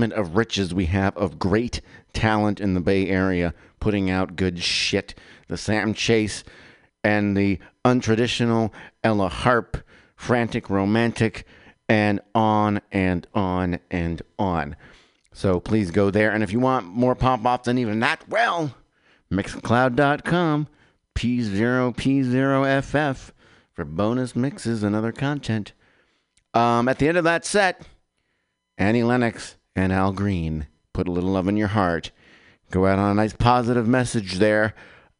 basement of riches we have of great talent in the Bay Area putting out good shit. The Sam Chase and the untraditional Ella Harp, frantic romantic, and on and on and on. So please go there. And if you want more pop off than even that, well, mixcloud.com, P0P0FF for bonus mixes and other content. Um, at the end of that set, Annie Lennox and Al Green put a little love in your heart. Go out on a nice positive message there.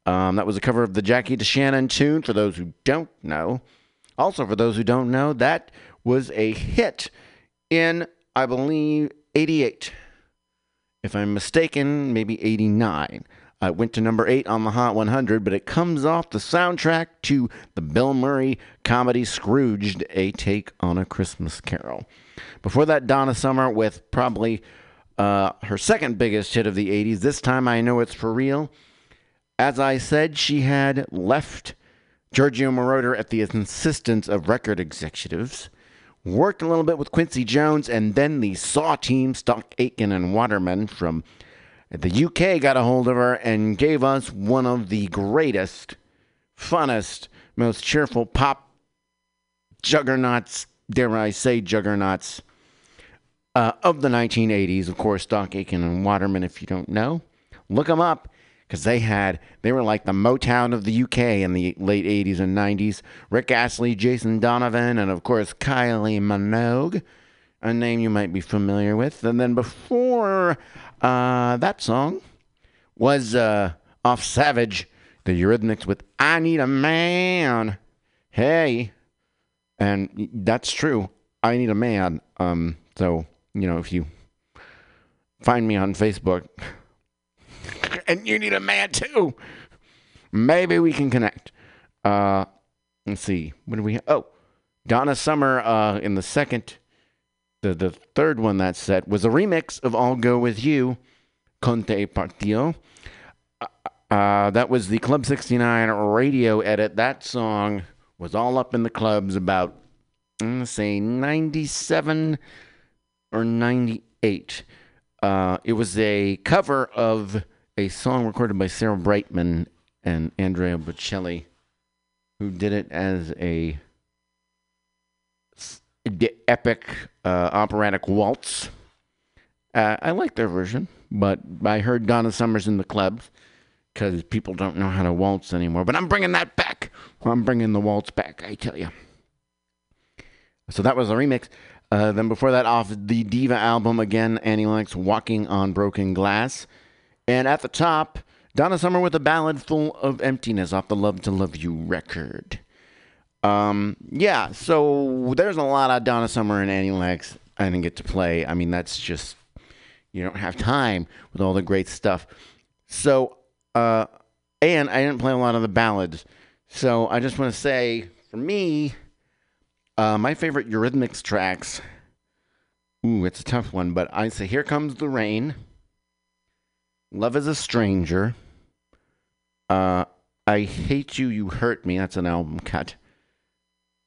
Um, that was a cover of the Jackie DeShannon tune, for those who don't know. Also, for those who don't know, that was a hit in, I believe, 88. If I'm mistaken, maybe 89. I went to number 8 on the Hot 100, but it comes off the soundtrack to the Bill Murray comedy Scrooged, A Take on a Christmas Carol. Before that, Donna Summer with probably uh, her second biggest hit of the 80s. This time I know it's for real. As I said, she had left Giorgio Moroder at the insistence of record executives, worked a little bit with Quincy Jones, and then the Saw team, Stock Aitken and Waterman from the UK, got a hold of her and gave us one of the greatest, funnest, most cheerful pop juggernauts, dare I say juggernauts, uh, of the 1980s. Of course, Stock Aitken and Waterman, if you don't know, look them up because they had they were like the Motown of the UK in the late 80s and 90s. Rick Astley, Jason Donovan, and of course Kylie Minogue, a name you might be familiar with. And then before uh, that song was uh, off Savage, the Eurythmics with "I Need a Man." Hey, and that's true. I need a man. Um, so you know if you find me on Facebook and you need a man too. Maybe we can connect. Uh, let's see. What do we? Oh, Donna Summer uh, in the second, the the third one that set was a remix of "I'll Go with You," Con te partirò. Uh, uh, that was the Club 69 radio edit. That song was all up in the clubs about, say, 97 or 98. Uh, it was a cover of a song recorded by Sarah Brightman and Andrea Bocelli, who did it as a epic uh, operatic waltz. Uh, I like their version, but I heard Donna Summers in the clubs because people don't know how to waltz anymore. But I'm bringing that back. I'm bringing the waltz back, I tell you. So that was a remix. Uh, then before that, off the Diva album again, Annie Lennox "Walking on Broken Glass," and at the top, Donna Summer with a ballad full of emptiness off the "Love to Love You" record. Um, yeah, so there's a lot of Donna Summer and Annie Lennox I didn't get to play. I mean, that's just you don't have time with all the great stuff. So, uh, and I didn't play a lot of the ballads. So I just want to say, for me, uh, my favorite Eurythmics tracks. Ooh, it's a tough one, but I say Here Comes the Rain. Love is a Stranger. Uh, I Hate You, You Hurt Me. That's an album cut.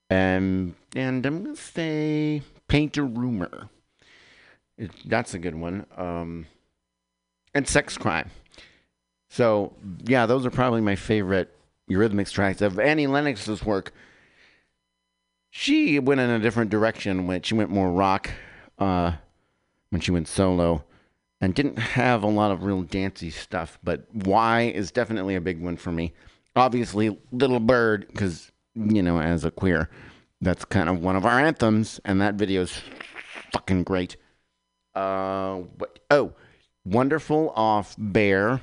Um, and I'm going to say Paint a Rumor. It, that's a good one. Um, and Sex Crime. So, yeah, those are probably my favorite Eurythmics tracks. Of Annie Lennox's work, she went in a different direction when she went more rock uh, when she went solo and didn't have a lot of real dancey stuff. But Why is definitely a big one for me. Obviously, Little Bird, because, you know, as a queer, that's kind of one of our anthems, and that video is fucking great. Uh, what, oh, Wonderful off Bare.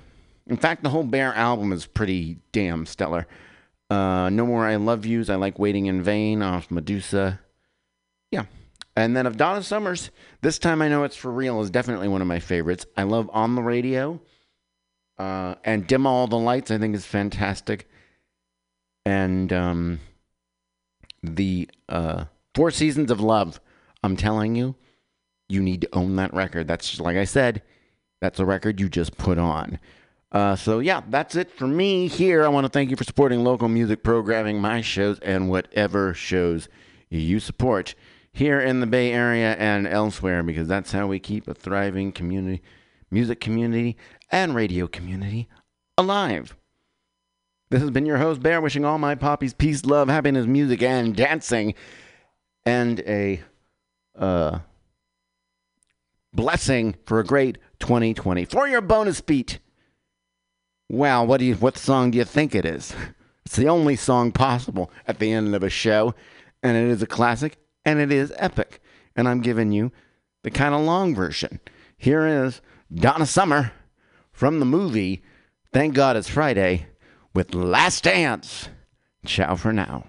In fact, the whole Bare album is pretty damn stellar. Uh, no More I Love Yous. I Like Waiting in Vain off Medusa. Yeah. And then of Donna Summers, This Time I Know It's For Real is definitely one of my favorites. I love On the Radio. Uh, and Dim All the Lights, I think, is fantastic. And um, the uh, Four Seasons of Love, I'm telling you, you need to own that record. That's just, like I said, that's a record you just put on. Uh, so yeah, that's it for me here. I want to thank you for supporting local music programming, my shows, and whatever shows you support here in the Bay Area and elsewhere because that's how we keep a thriving community, music community, and radio community alive. This has been your host, Bear, wishing all my poppies peace, love, happiness, music, and dancing, and a uh, blessing for a great 2020. For your bonus beat, wow, what do you, what song do you think it is? It's the only song possible at the end of a show, and it is a classic, and it is epic. And I'm giving you the kind of long version. Here is Donna Summer from the movie Thank God It's Friday with Last Dance. Ciao for now.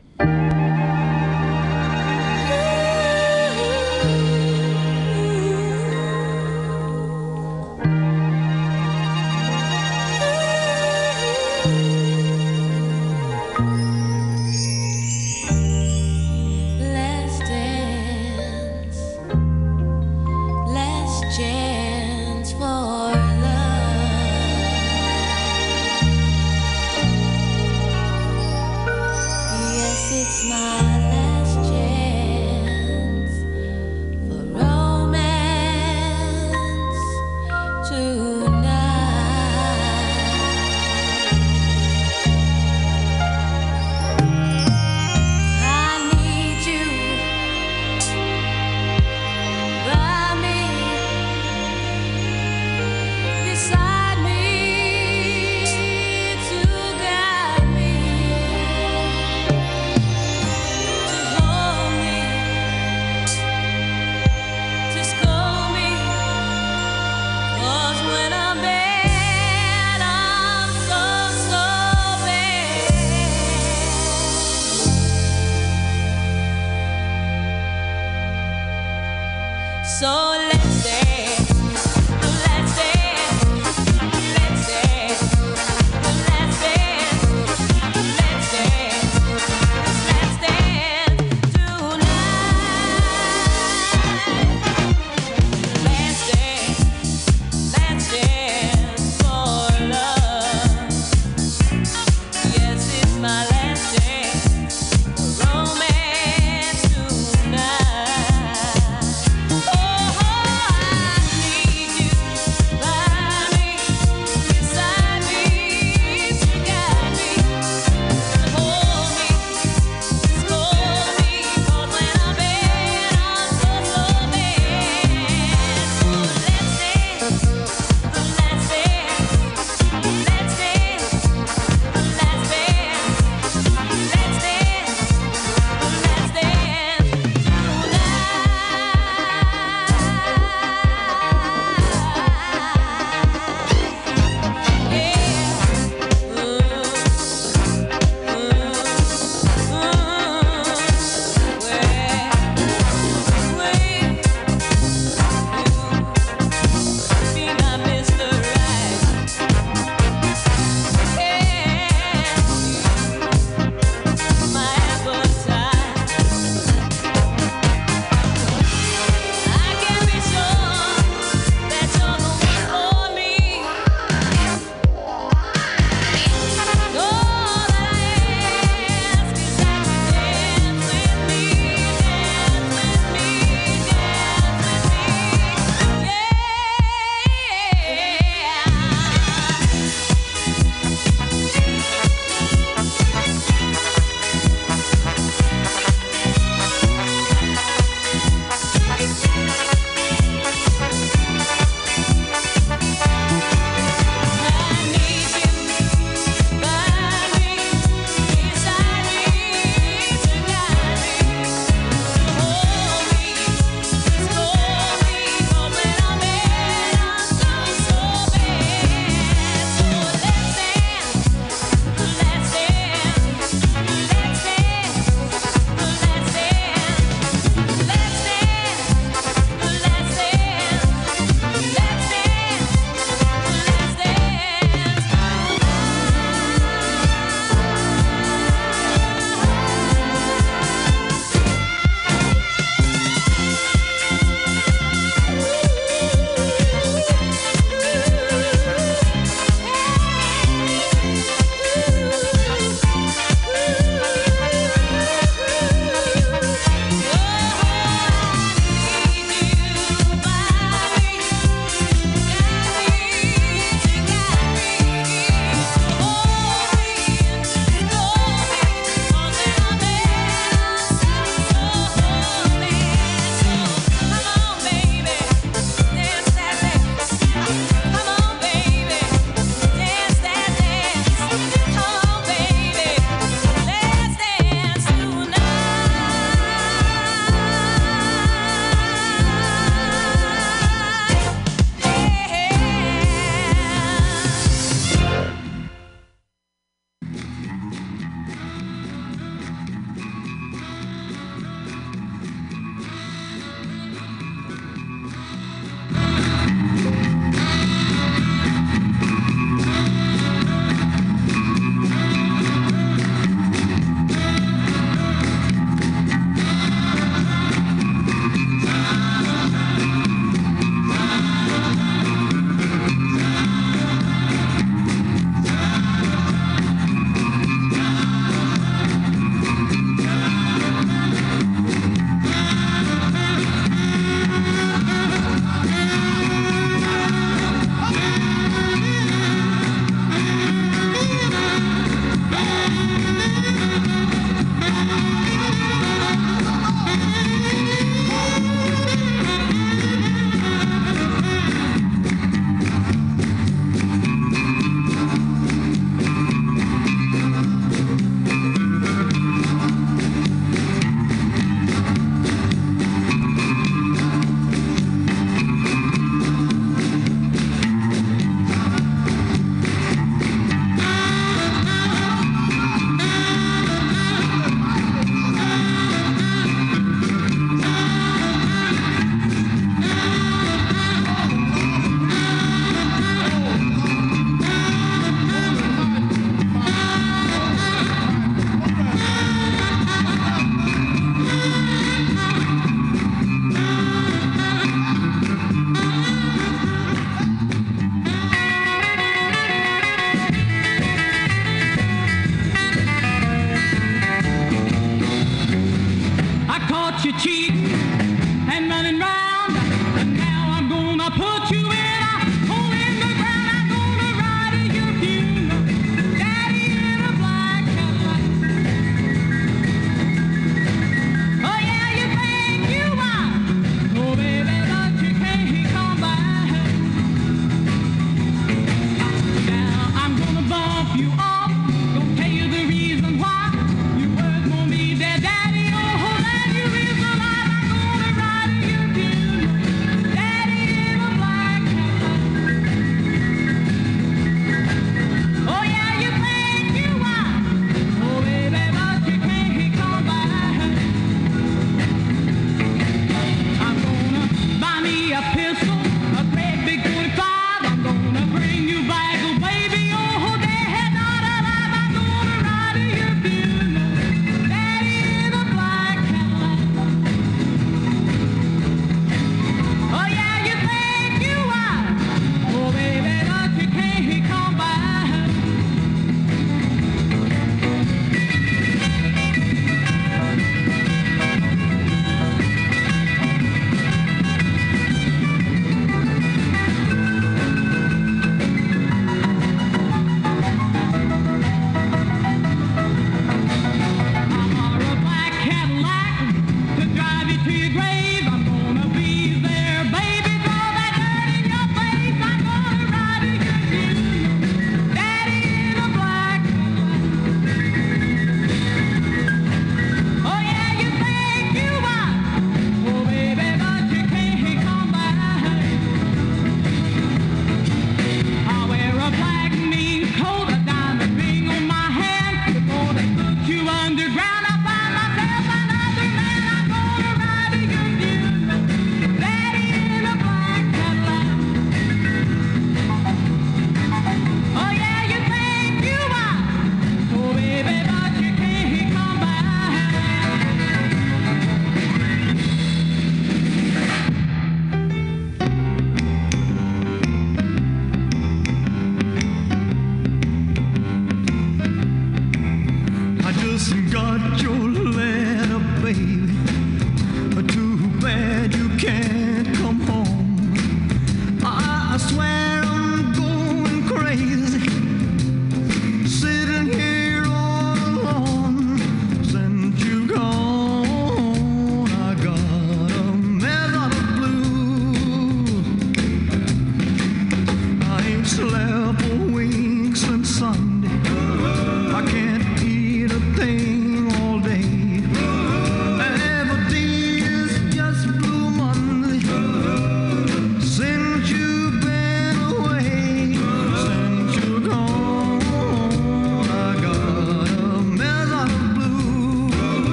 just when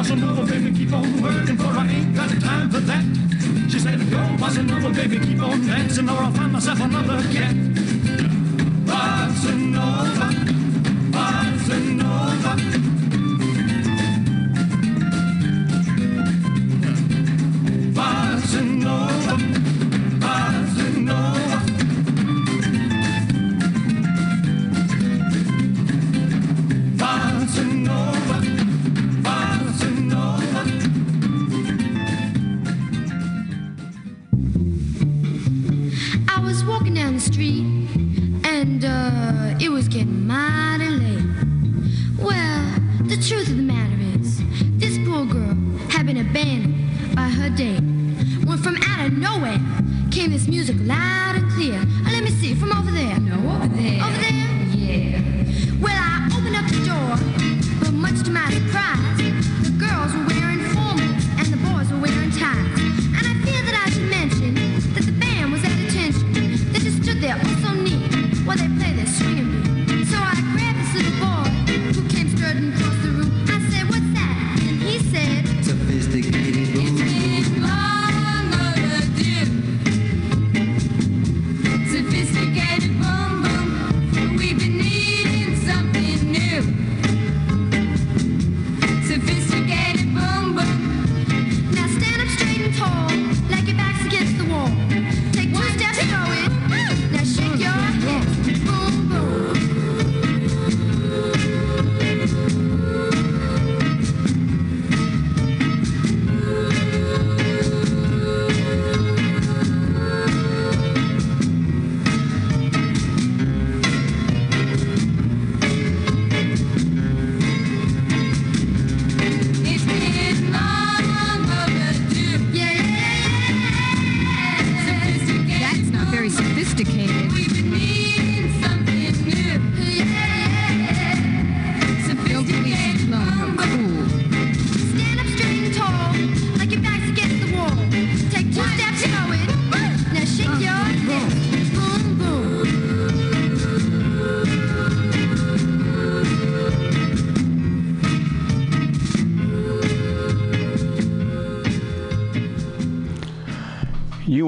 bossa nova, baby, keep on working, for I ain't got the time for that. She said, go, bossa nova, baby, keep on dancing, or I'll find myself another cat. Bossa nova,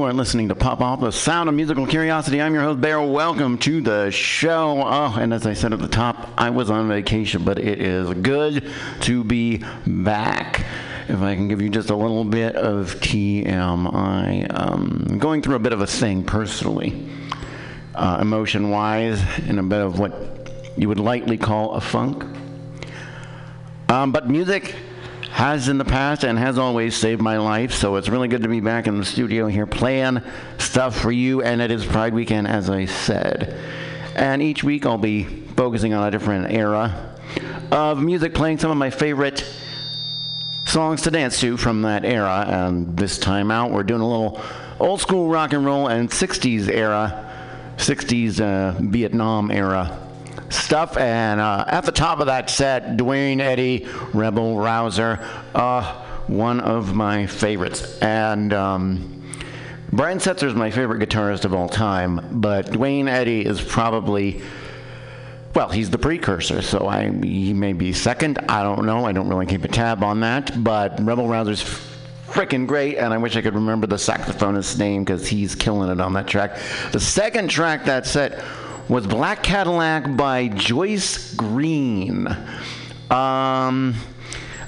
You are listening to Pop Off, the sound of musical curiosity. I'm your host, Bear. Welcome to the show. Oh, and as I said at the top, I was on vacation, but it is good to be back. If I can give you just a little bit of TMI, am going through a bit of a thing personally, uh, emotion wise, and a bit of what you would lightly call a funk. Um, but music has in the past and has always saved my life, so it's really good to be back in the studio here playing stuff for you. And it is Pride Weekend, as I said. And each week I'll be focusing on a different era of music, playing some of my favorite songs to dance to from that era. And this time out, we're doing a little old school rock and roll and 60s era, 60s uh, Vietnam era stuff. And uh, at the top of that set, Duane Eddy, Rebel Rouser, uh, one of my favorites. And um, Brian Setzer is my favorite guitarist of all time, but Duane Eddy is probably. Well, he's the precursor, so I he may be second. I don't know. I don't really keep a tab on that. But Rebel Rouser's freaking great, and I wish I could remember the saxophonist's name because he's killing it on that track. The second track that set was Black Cadillac by Joyce Green. Um,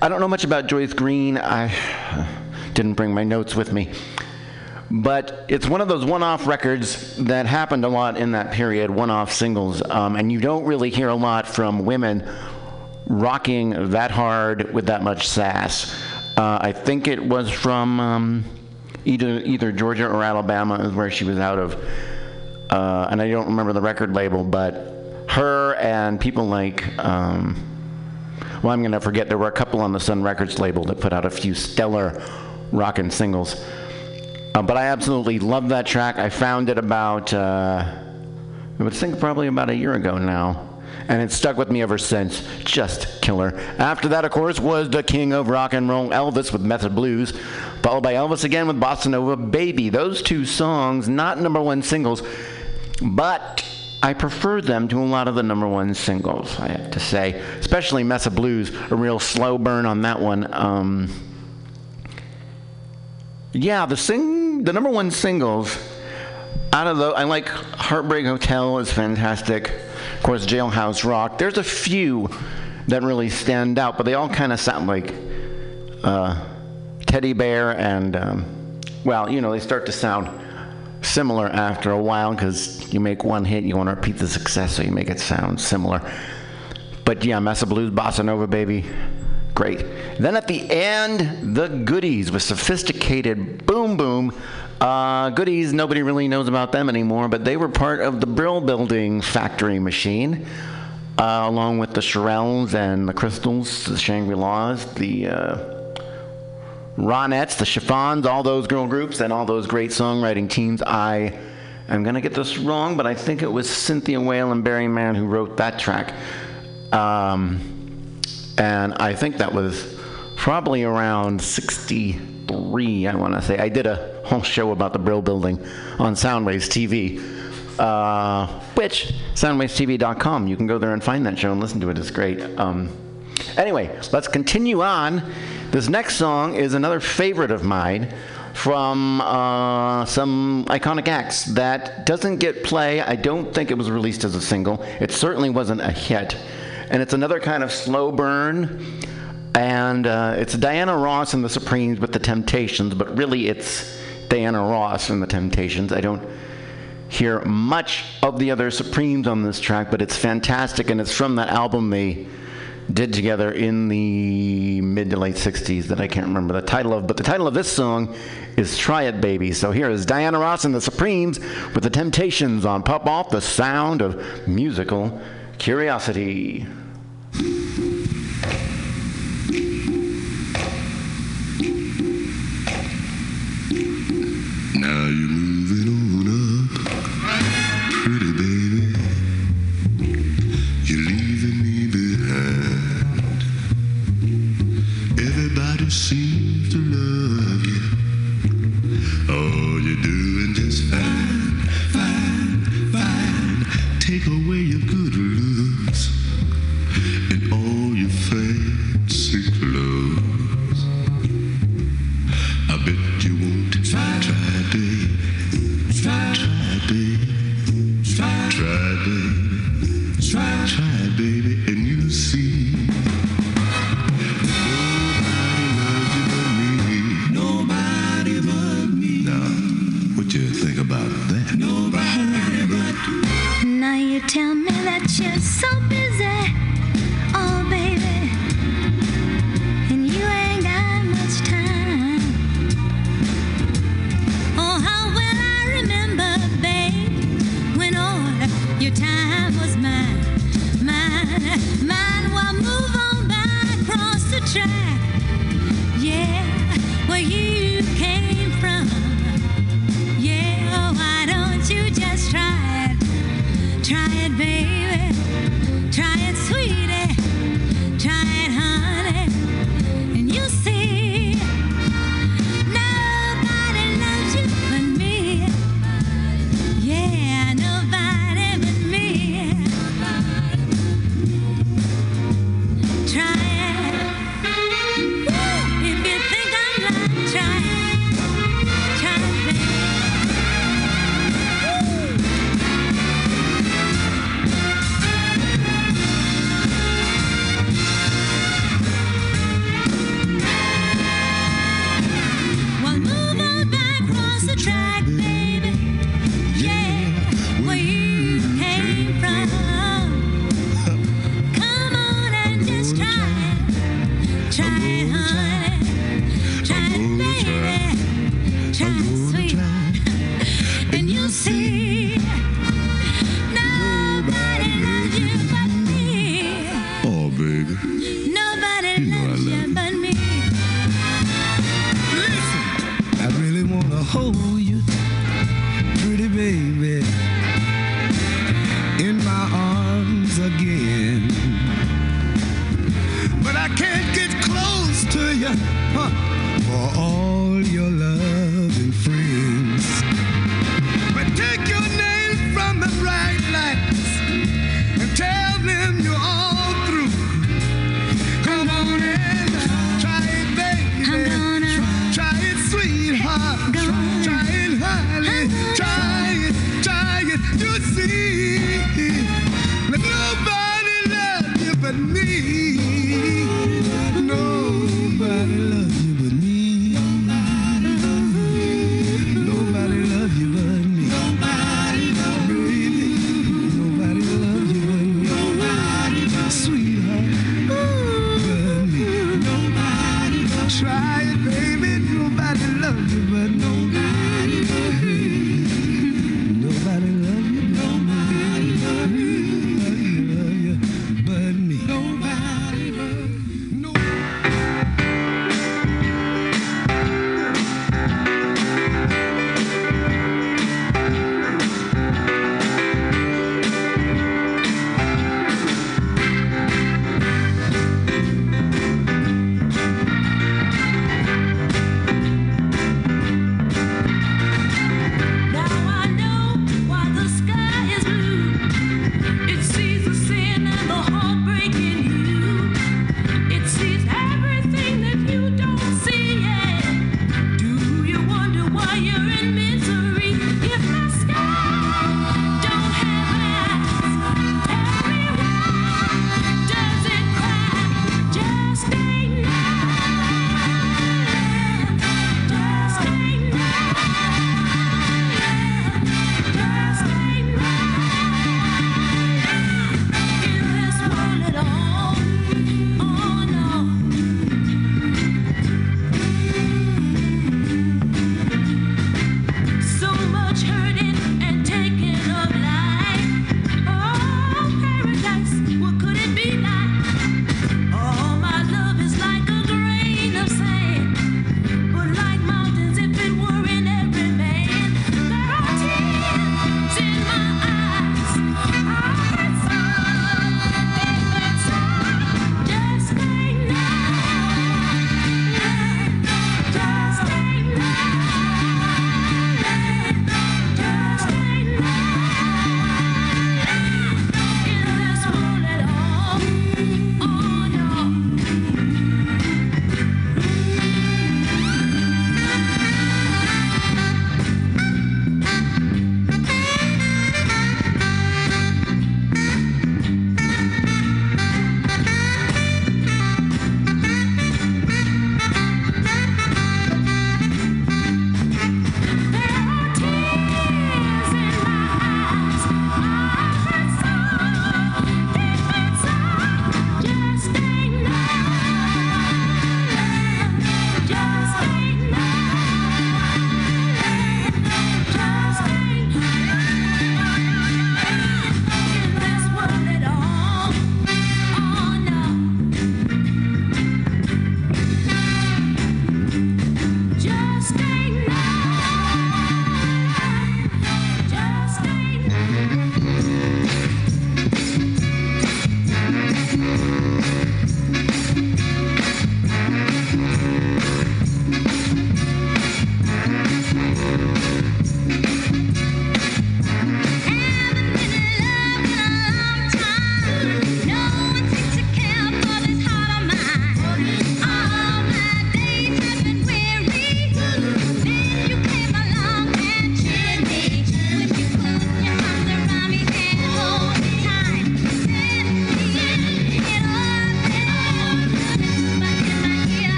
I don't know much about Joyce Green. I didn't bring my notes with me. But it's one of those one off records that happened a lot in that period, one off singles. Um, and you don't really hear a lot from women rocking that hard with that much sass. Uh, I think it was from um, either, either Georgia or Alabama, is where she was out of. Uh, and I don't remember the record label, but her and people like. Um, well, I'm going to forget. There were a couple on the Sun Records label that put out a few stellar rockin' singles. Uh, but I absolutely love that track. I found it about, uh, I would think probably about a year ago now. And it's stuck with me ever since. Just killer. After that, of course, was the king of rock and roll, Elvis with Mess of Blues, followed by Elvis again with Bossa Nova Baby. Those two songs, not number one singles, but I prefer them to a lot of the number one singles, I have to say. Especially Mess of Blues, a real slow burn on that one. Um, yeah, the sing, the number one singles out of the, I like Heartbreak Hotel is fantastic. Of course, Jailhouse Rock. There's a few that really stand out, but they all kind of sound like uh, Teddy Bear and, um, well, you know, they start to sound similar after a while because you make one hit, you want to repeat the success, so you make it sound similar. But yeah, Mess of Blues, Bossa Nova, baby. Great. Then at the end, the Goodees with sophisticated boom boom. Uh, Goodees, nobody really knows about them anymore, but they were part of the Brill Building factory machine, uh, along with the Shirelles and the Crystals, the Shangri La's, the uh, Ronettes, the Chiffons, all those girl groups, and all those great songwriting teams. I am going to get this wrong, but I think it was Cynthia Weil and Barry Mann who wrote that track. Um, and I think that was probably around 63, I want to say. I did a whole show about the Brill Building on Soundwaves TV, uh, which, soundwavestv.com, you can go there and find that show and listen to it. It's great. Um, anyway, let's continue on. This next song is another favorite of mine from uh, some iconic acts that doesn't get play. I don't think it was released as a single. It certainly wasn't a hit. And it's another kind of slow burn. And uh, it's Diana Ross and the Supremes with the Temptations, but really it's Diana Ross and the Temptations. I don't hear much of the other Supremes on this track, but it's fantastic, and it's from that album they did together in the mid to late 60s that I can't remember the title of. But the title of this song is Try It Baby. So here is Diana Ross and the Supremes with the Temptations on Pop Off, the sound of musical curiosity. Now you're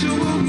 be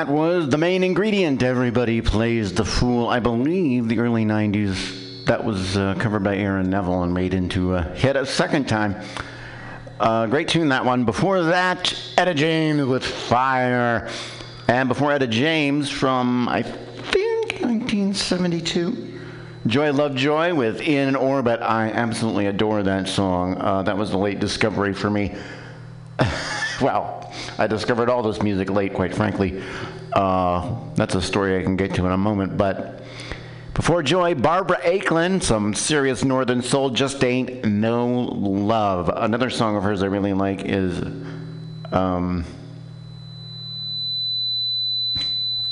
That was the main ingredient. Everybody plays the fool. I believe the early 90s. That was uh, covered by Aaron Neville and made into a hit a second time. Uh, great tune, that one. Before that, Etta James with Fire. And before Etta James from, I think, 1972. Joy Lovejoy with In Orbit. I absolutely adore that song. Uh, that was a late discovery for me. well, I discovered all this music late, quite frankly. Uh, that's a story I can get to in a moment. But before Joy, Barbara Acklin, some serious Northern Soul, just ain't no love. Another song of hers I really like is, um,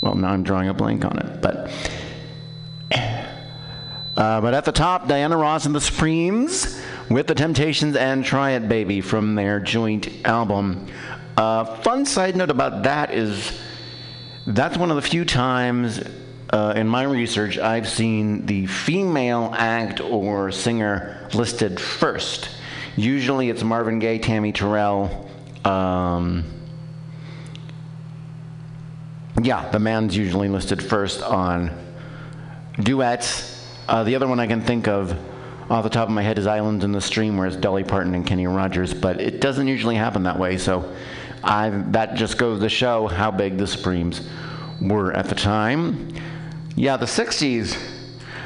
well, now I'm drawing a blank on it, but. Uh, but at the top, Diana Ross and the Supremes with the Temptations and Try It Baby from their joint album. Uh, fun side note about that is that's one of the few times uh, in my research I've seen the female act or singer listed first. Usually it's Marvin Gaye, Tammy Terrell. Um, yeah, the man's usually listed first on duets. Uh, the other one I can think of off the top of my head is Islands in the Stream, where it's Dolly Parton and Kenny Rogers, but it doesn't usually happen that way. So I, that just goes to show how big the Supremes were at the time. Yeah, the 60s,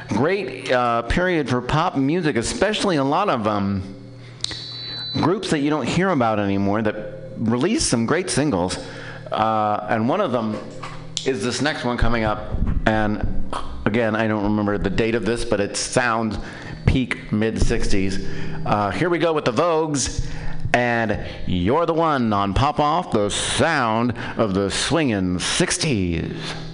great uh, period for pop music, especially a lot of um, groups that you don't hear about anymore that released some great singles. Uh, and one of them is this next one coming up. And again, I don't remember the date of this, but it sounds peak mid 60s. Uh, here we go with the Vogues and you're the one on Pop Off, the sound of the swinging 60s.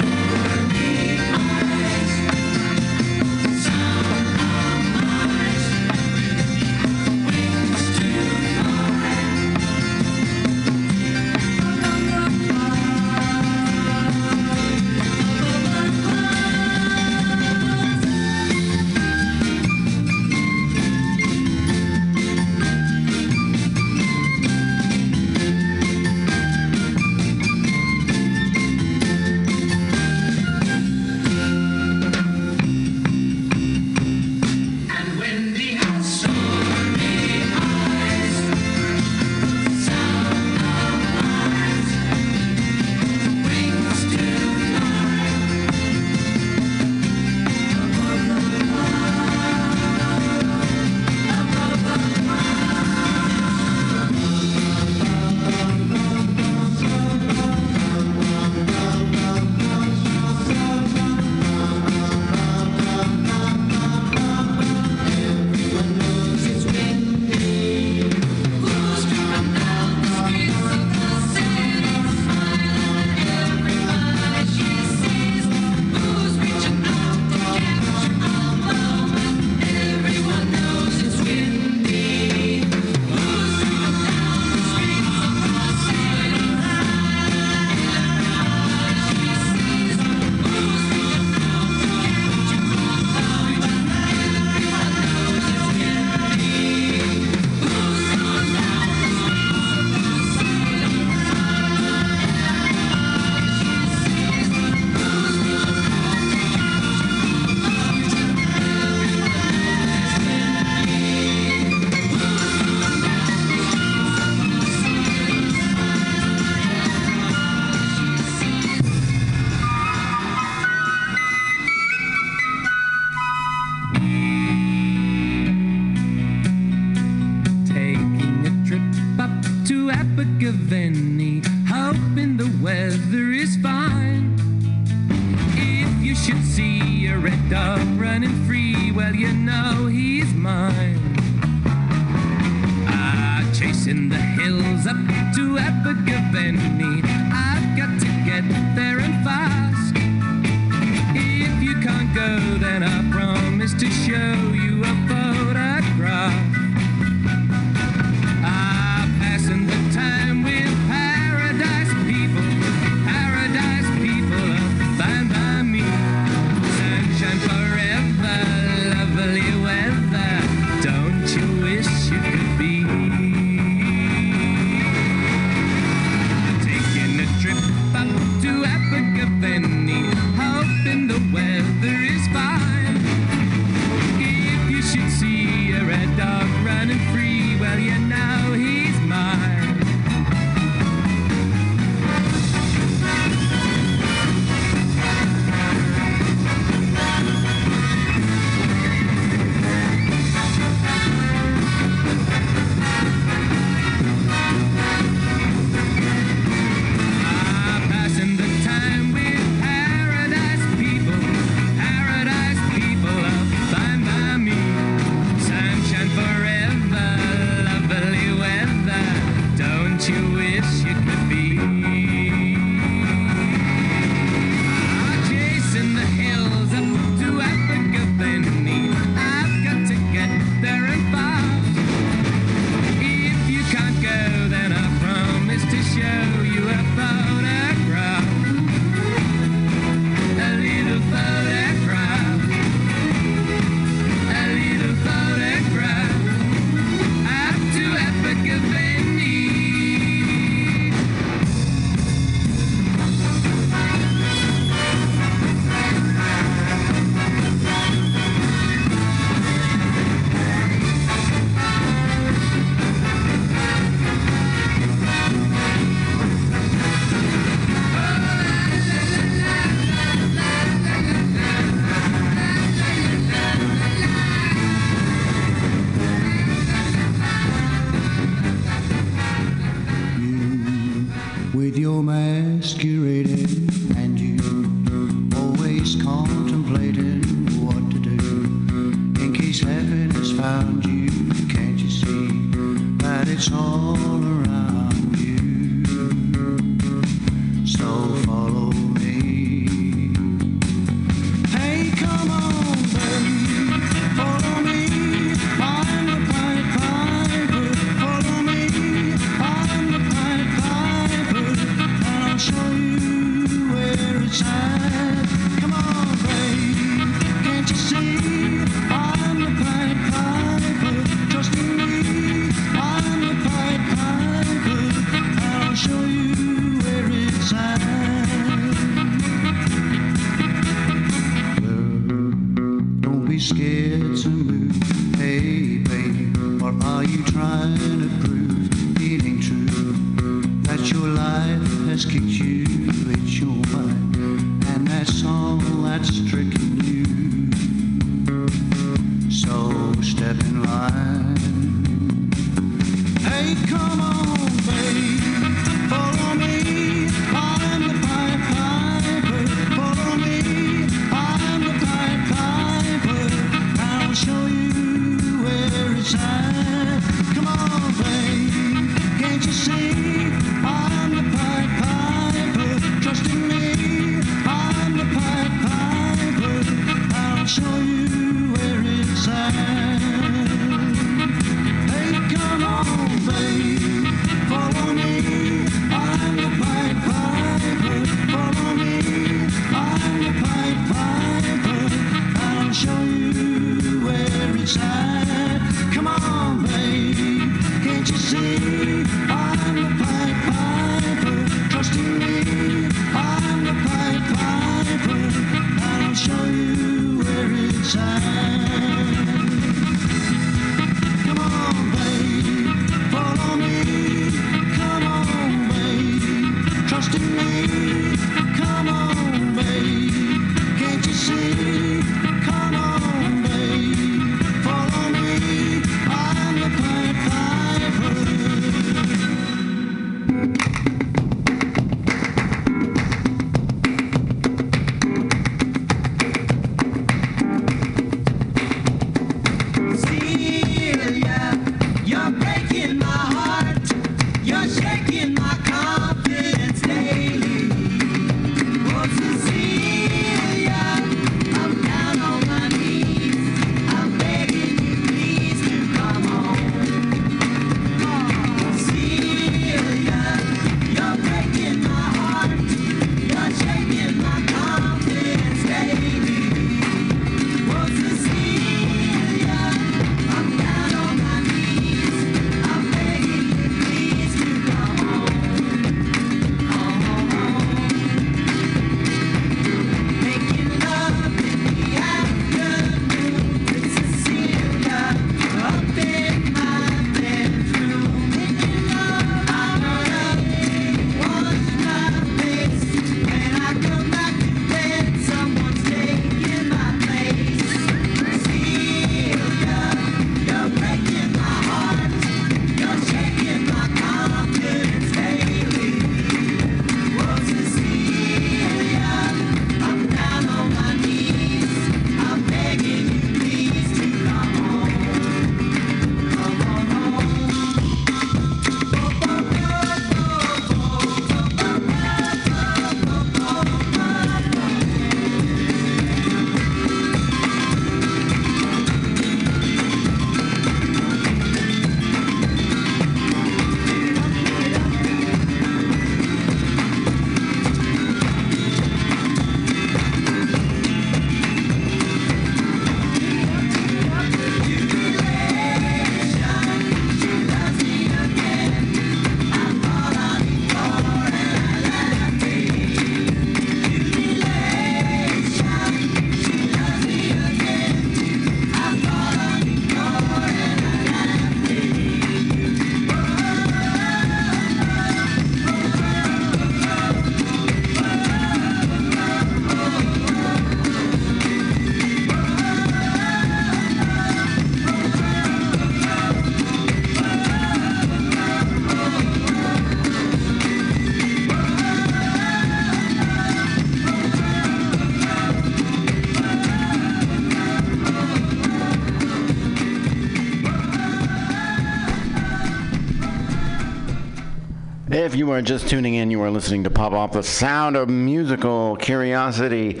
You are just tuning in, you are listening to Pop Off the Sound of Musical Curiosity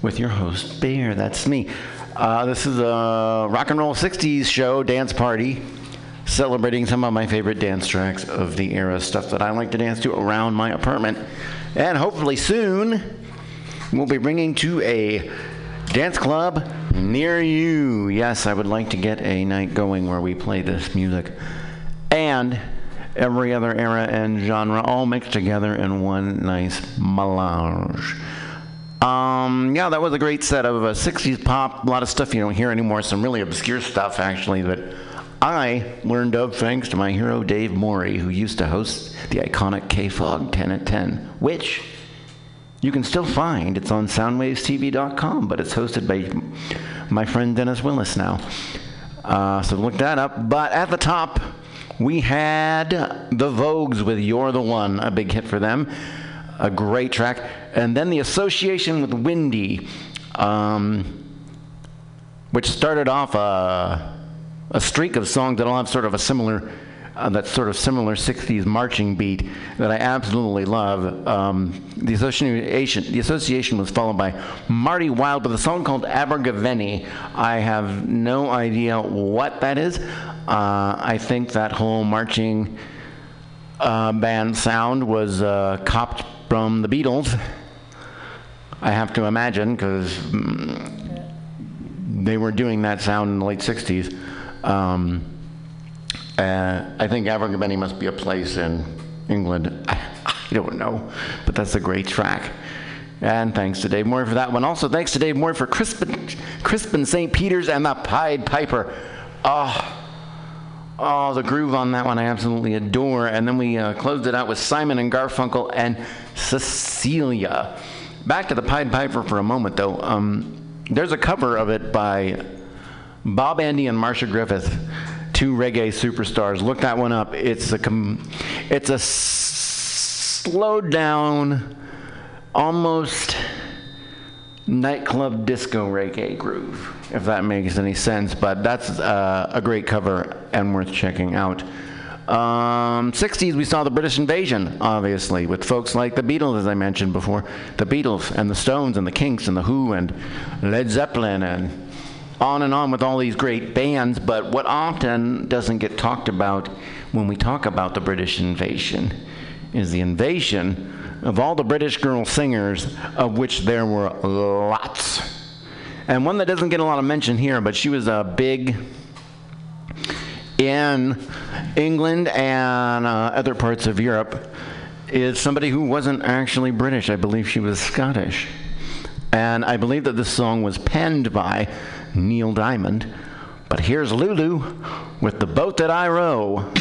with your host, Bear. That's me. Uh, this is a rock and roll 60s show, dance party, celebrating some of my favorite dance tracks of the era, stuff that I like to dance to around my apartment. And hopefully soon, we'll be bringing to a dance club near you. Yes, I would like to get a night going where we play this music. And every other era and genre all mixed together in one nice melange. Um, yeah, that was a great set of uh, 60s pop, a lot of stuff you don't hear anymore, some really obscure stuff actually that I learned of thanks to my hero Dave Morey, who used to host the iconic K-Fog 10 at 10, which you can still find. It's on soundwavestv.com, but it's hosted by my friend Dennis Willis now. Uh, so look that up. But at the top, we had the Vogues with You're the One, a big hit for them. A great track. And then the association with Windy, um, which started off a, a streak of songs that all have sort of a similar, uh, that sort of similar 60s marching beat that I absolutely love. Um, the association, the association was followed by Marty Wilde with a song called Abergavenny. I have no idea what that is. Uh, I think that whole marching uh, band sound was uh, copped from the Beatles. I have to imagine because they were doing that sound in the late 60s. Um, uh, I think Abergavenny must be a place in England. I, I don't know, but that's a great track. And thanks to Dave Moore for that one. Also, thanks to Dave Moore for Crispian, Crispian St. Peters and the Pied Piper. Oh, Oh, the groove on that one I absolutely adore. And then we uh, closed it out with Simon and Garfunkel and Cecilia. Back to the Pied Piper for a moment, though. Um, there's a cover of it by Bob Andy and Marcia Griffith, two reggae superstars. Look that one up. It's a com- it's a s- slowed down, almost nightclub disco reggae groove, if that makes any sense. But that's uh, a great cover and worth checking out. Um, 60s, we saw the British invasion, obviously, with folks like the Beatles, as I mentioned before. The Beatles and the Stones and the Kinks and the Who and Led Zeppelin and on and on with all these great bands. But what often doesn't get talked about when we talk about the British invasion is the invasion of all the British girl singers, of which there were lots. And one that doesn't get a lot of mention here, but she was a big in England and uh, other parts of Europe, is somebody who wasn't actually British. I believe she was Scottish. And I believe that this song was penned by Neil Diamond. But here's Lulu with The Boat That I Row.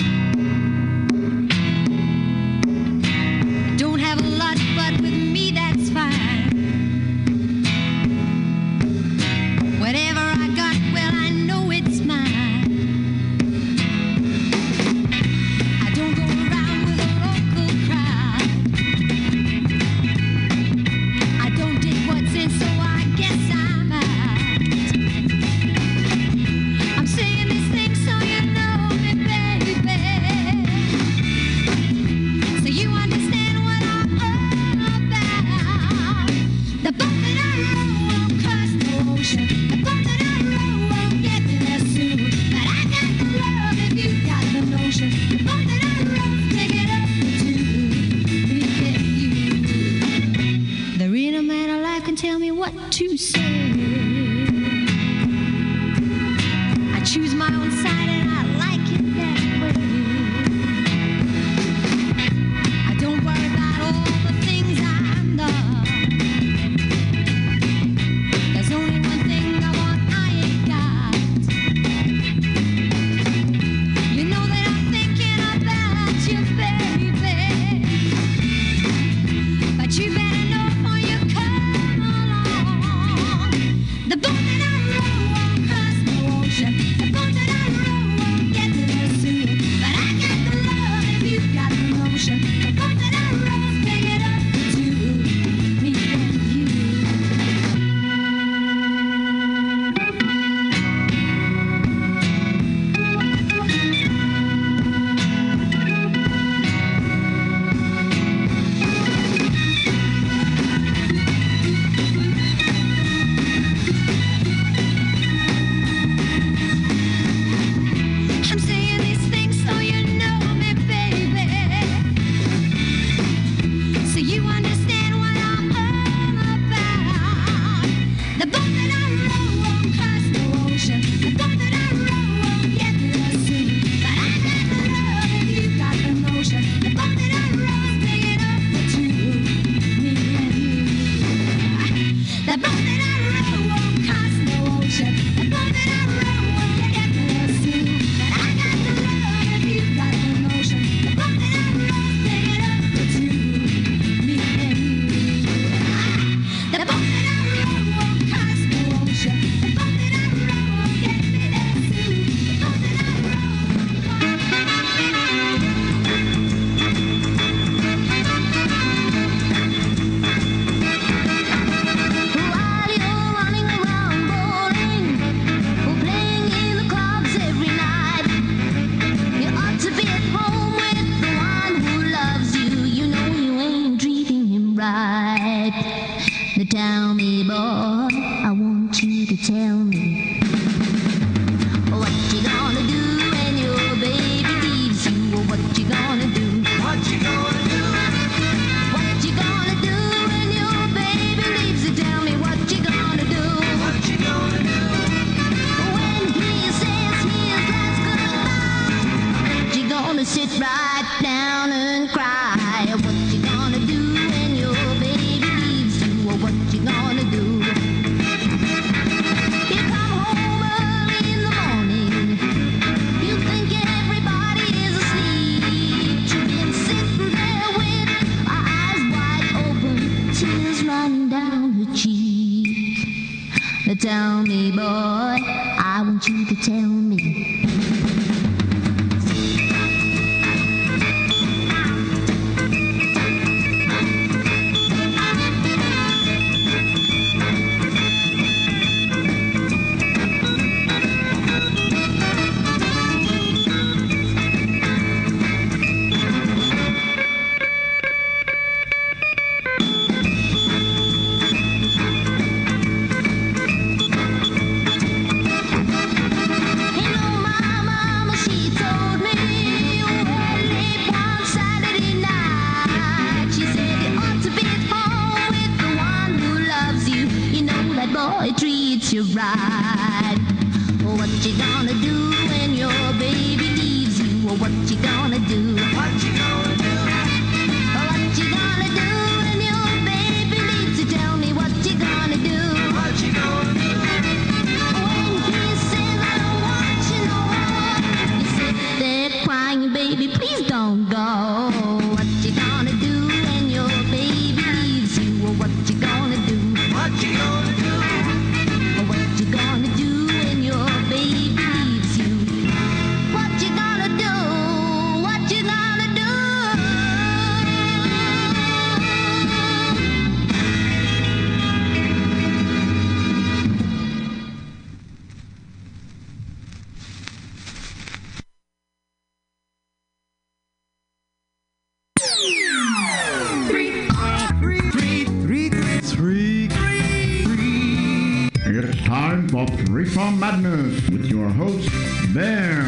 called Reform Madness with your host, Bare.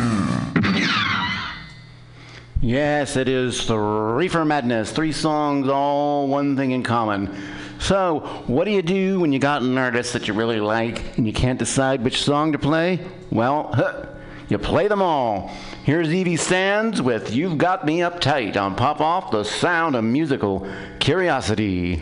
Yes, it is Three for Madness. Three songs, all one thing in common. So, what do you do when you got an artist that you really like and you can't decide which song to play? Well, huh, you play them all. Here's Evie Sands with You've Got Me Uptight on Pop Off the Sound of Musical Curiosity.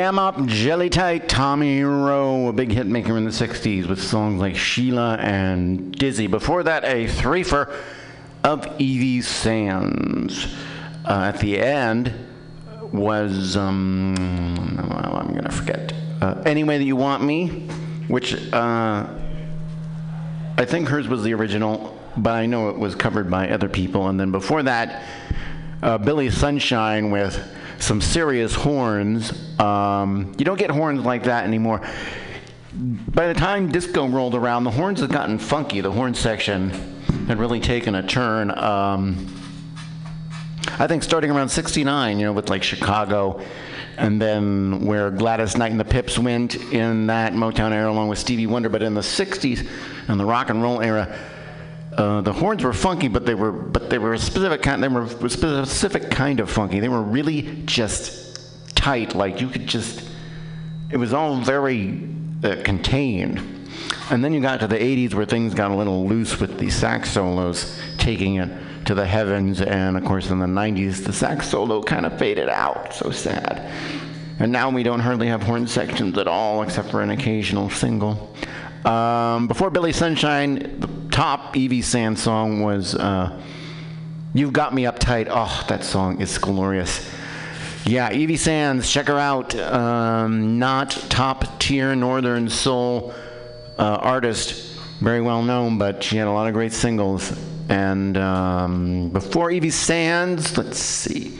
Jam Up, Jelly Tight, Tommy Roe, a big hit maker in the 60s with songs like Sheila and Dizzy. Before that, a threefer of Evie Sands. Uh, at the end was, um, well, I'm going to forget. Uh, Any Way That You Want Me, which uh, I think hers was the original, but I know it was covered by other people. And then before that, uh, Billy Sunshine with some serious horns. Um, you don't get horns like that anymore. By the time disco rolled around, the horns had gotten funky. The horn section had really taken a turn. Um, I think starting around 69, you know, with like Chicago, and then where Gladys Knight and the Pips went in that Motown era along with Stevie Wonder. But in the 60s and the rock and roll era, uh, the horns were funky, but they were but they were a specific kind. They were a specific kind of funky. They were really just tight. Like you could just. It was all very uh, contained. And then you got to the 80s where things got a little loose with the sax solos taking it to the heavens. And of course, in the 90s, the sax solo kind of faded out. So sad. And now we don't hardly have horn sections at all, except for an occasional single. Um, before Billy Sunshine, the top Evie Sand song was uh, You've Got Me Uptight. Oh, that song is glorious. Yeah, Evie Sands, check her out. Um, not top tier Northern Soul uh, artist, very well known, but she had a lot of great singles. And um, before Evie Sands, let's see.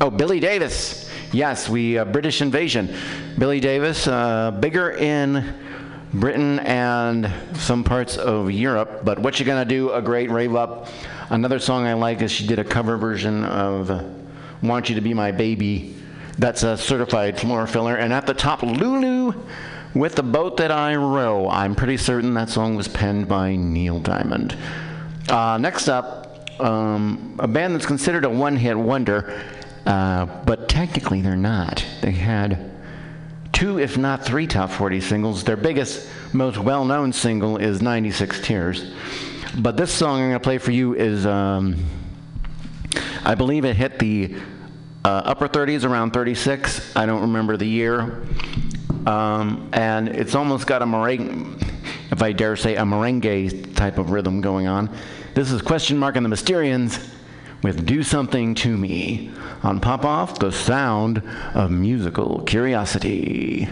Oh, Billie Davis. Yes, we uh, British Invasion. Billie Davis, uh, bigger in Britain and some parts of Europe. But what you gonna do? A great rave up. Another song I like is she did a cover version of "Want You to Be My Baby." That's a certified floor filler. And at the top, Lulu with the boat that I row. I'm pretty certain that song was penned by Neil Diamond. Uh, next up, um, a band that's considered a one-hit wonder, uh, but technically they're not. They had two, if not three, top 40 singles. Their biggest, most well-known single is 96 Tears. But this song I'm going to play for you is, um, I believe it hit the uh, upper 30s, around 36. I don't remember the year. Um, and it's almost got a merengue, if I dare say, a merengue type of rhythm going on. This is Question Mark and the Mysterians with Do Something to Me on Pop Off, the sound of musical curiosity.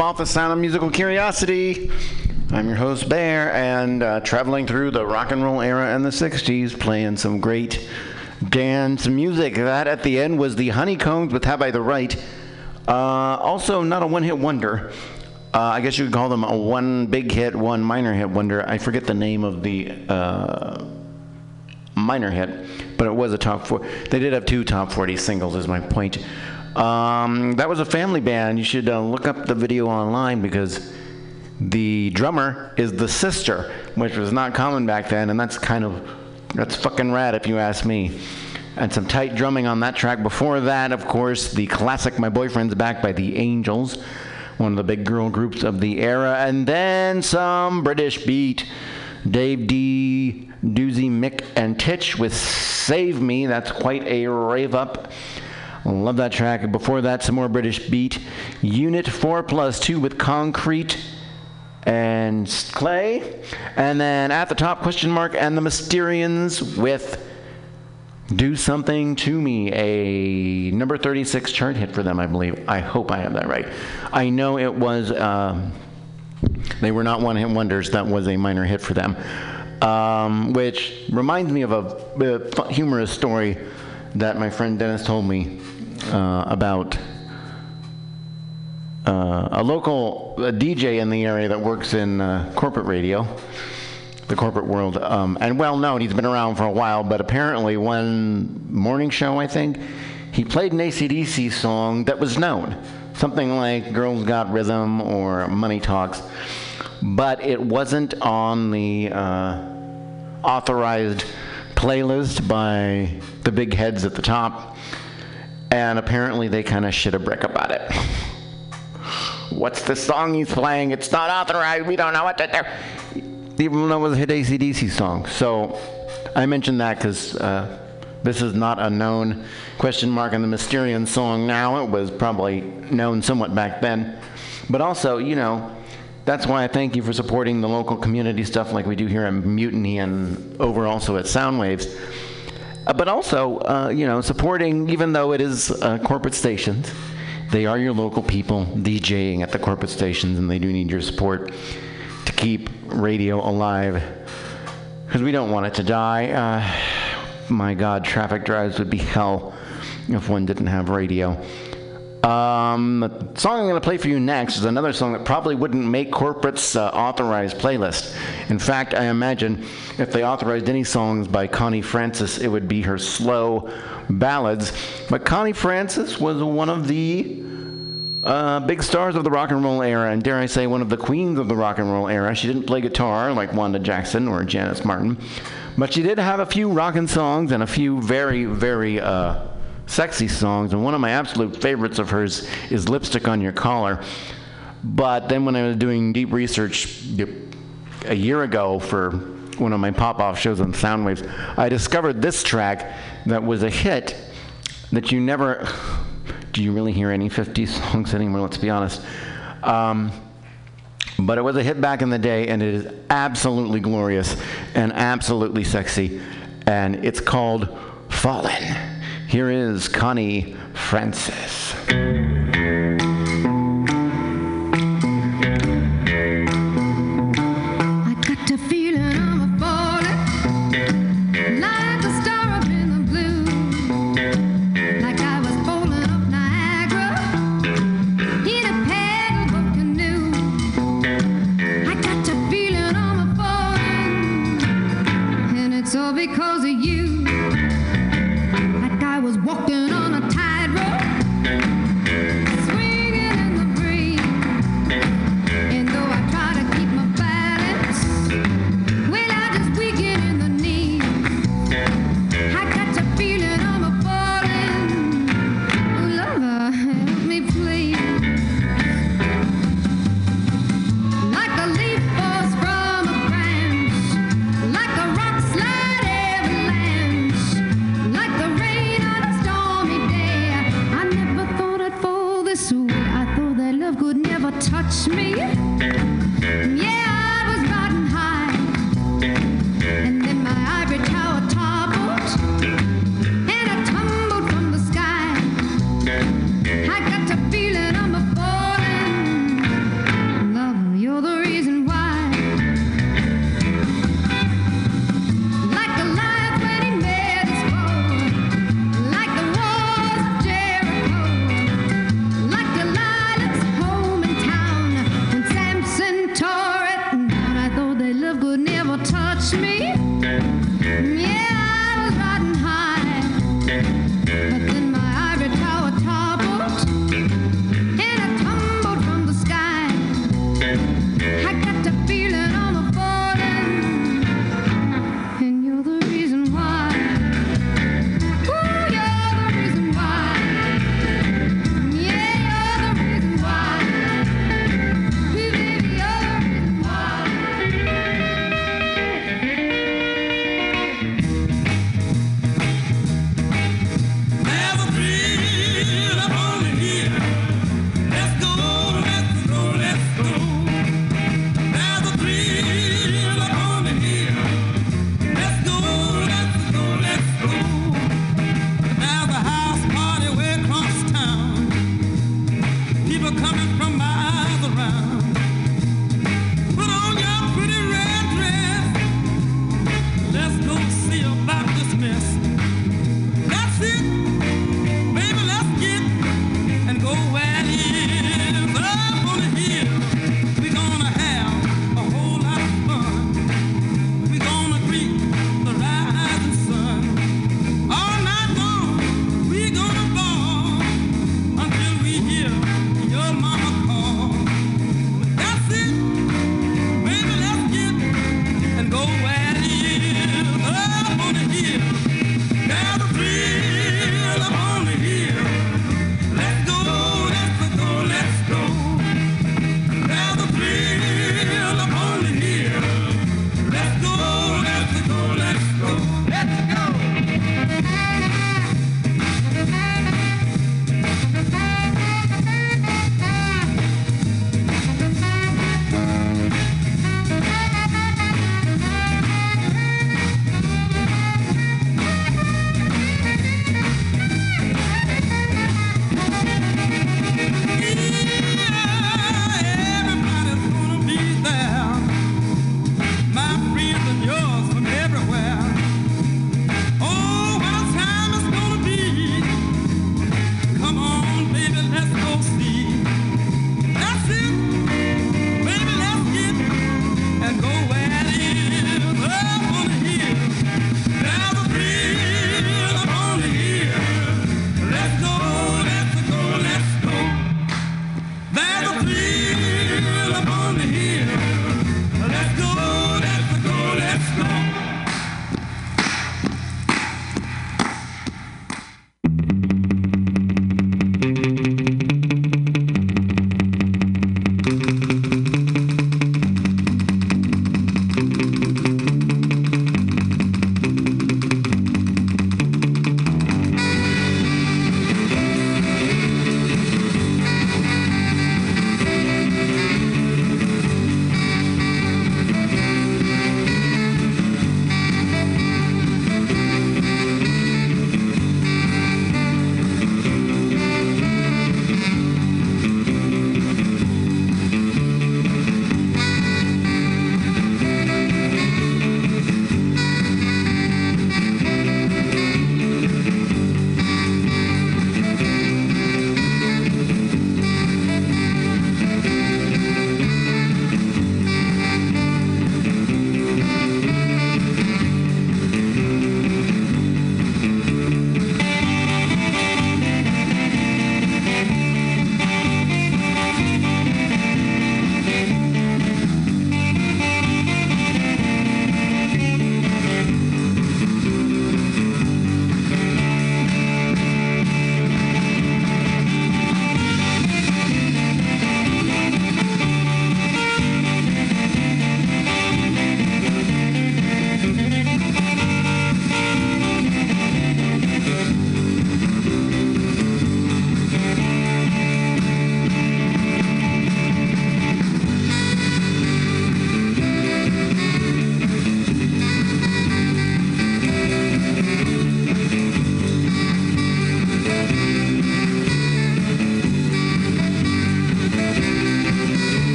Off the Sound of Musical Curiosity. I'm your host, Bear, and uh, traveling through the rock and roll era and the 60s, playing some great dance music. That at the end was the Honeycombs with Have I the Right. Uh, also, not a one hit wonder. Uh, I guess you could call them a one big hit, one minor hit wonder. I forget the name of the uh, minor hit, but it was a top four. They did have two top 40 singles, is my point. Um, that was a family band. You should uh, look up the video online because the drummer is the sister, which was not common back then, and that's kind of that's fucking rad if you ask me. And some tight drumming on that track. Before that, of course, the classic "My Boyfriend's Back" by the Angels, one of the big girl groups of the era, and then some British beat. Dave Dee, Dozy, Mick, and Tich with "Save Me." That's quite a rave up. Love that track. Before that, some more British beat. Unit 4 plus 2 with Concrete and Clay. And then at the top, question mark, and the Mysterians with Do Something to Me, a number 36 chart hit for them, I believe. I hope I have that right. I know it was, um, they were not one hit wonders, that was a minor hit for them. Um, which reminds me of a, a humorous story that my friend Dennis told me uh, about uh, a local a DJ in the area that works in uh, corporate radio, the corporate world, um, and well known. He's been around for a while, but apparently one morning show, I think, he played an AC/DC song that was known, something like "Girls Got Rhythm" or "Money Talks," but it wasn't on the uh, authorized playlist by the big heads at the top, and apparently they kind of shit a brick about it. What's the song he's playing? It's not authorized. We don't know what to do. Even though it was a hit AC/DC song. So I mentioned that because uh, this is not a known question mark on the Mysterian song now. It was probably known somewhat back then. But also, you know, that's why I thank you for supporting the local community stuff like we do here at Mutiny and over also at Soundwaves. Uh, but also, uh, you know, supporting, even though it is uh, corporate stations, they are your local people DJing at the corporate stations, and they do need your support to keep radio alive. Because we don't want it to die. Uh, my God, traffic drives would be hell if one didn't have radio. Um, the song I'm going to play for you next is another song that probably wouldn't make corporate's uh, authorized playlist. In fact, I imagine if they authorized any songs by Connie Francis, it would be her slow ballads. But Connie Francis was one of the uh, big stars of the rock and roll era, and dare I say, one of the queens of the rock and roll era. She didn't play guitar like Wanda Jackson or Janis Martin, but she did have a few rockin' songs and a few very, very uh, sexy songs. And one of my absolute favorites of hers is "Lipstick on Your Collar." But then, when I was doing deep research a year ago for one of my pop-off shows on Soundwaves, I discovered this track that was a hit that you never. Do you really hear any 50s songs anymore? Let's be honest. Um, but it was a hit back in the day, and it is absolutely glorious and absolutely sexy. And it's called Fallin'. Here is Connie Francis.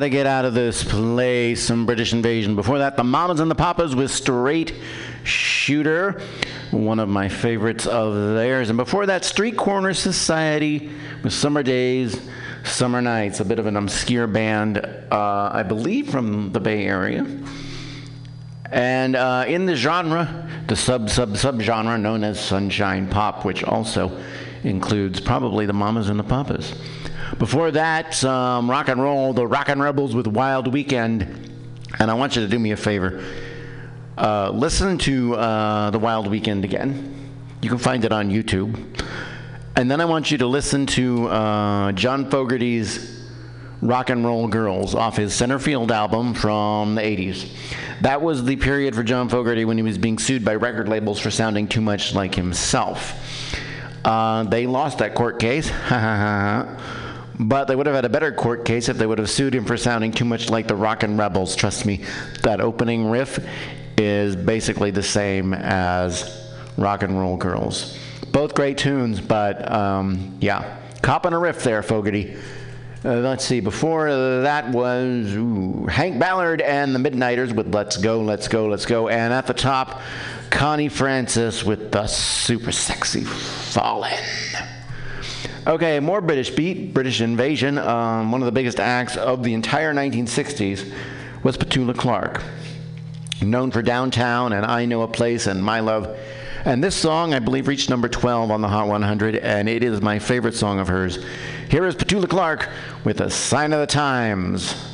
Animals, we got to get out of this place. Some British invasion. Before that, the Mamas and the Papas with Straight Shooter, one of my favorites of theirs. And before that, Street Corner Society with Summer Days, Summer Nights, a bit of an obscure band, uh, I believe from the Bay Area. And uh, in the genre, the sub sub sub genre known as Sunshine Pop, which also includes probably the Mamas and the Papas. Before that, some rock and roll, the Rockin' Rebels with Wild Weekend. And I want you to do me a favor. Uh, listen to uh, the Wild Weekend again. You can find it on YouTube. And then I want you to listen to uh, John Fogerty's Rock and Roll Girls off his Centerfield album from the 80s. That was the period for John Fogerty when he was being sued by record labels for sounding too much like himself. Uh, they lost that court case, but they would have had a better court case if they would have sued him for sounding too much like the Rockin' Rebels. Trust me, that opening riff is basically the same as Rock and Roll Girls. Both great tunes, but um, yeah, copping a riff there, Fogerty. Uh, let's see, before that was ooh, Hank Ballard and the Midnighters with Let's Go, Let's Go, Let's Go. And at the top, Connie Francis with the super sexy Fallin'. Okay, more British beat, British invasion. Um, one of the biggest acts of the entire 1960s was Petula Clark, known for Downtown and I Know a Place and My Love. And this song, I believe, reached number 12 on the Hot 100, and it is my favorite song of hers. Here is Petula Clark with A Sign of the Times.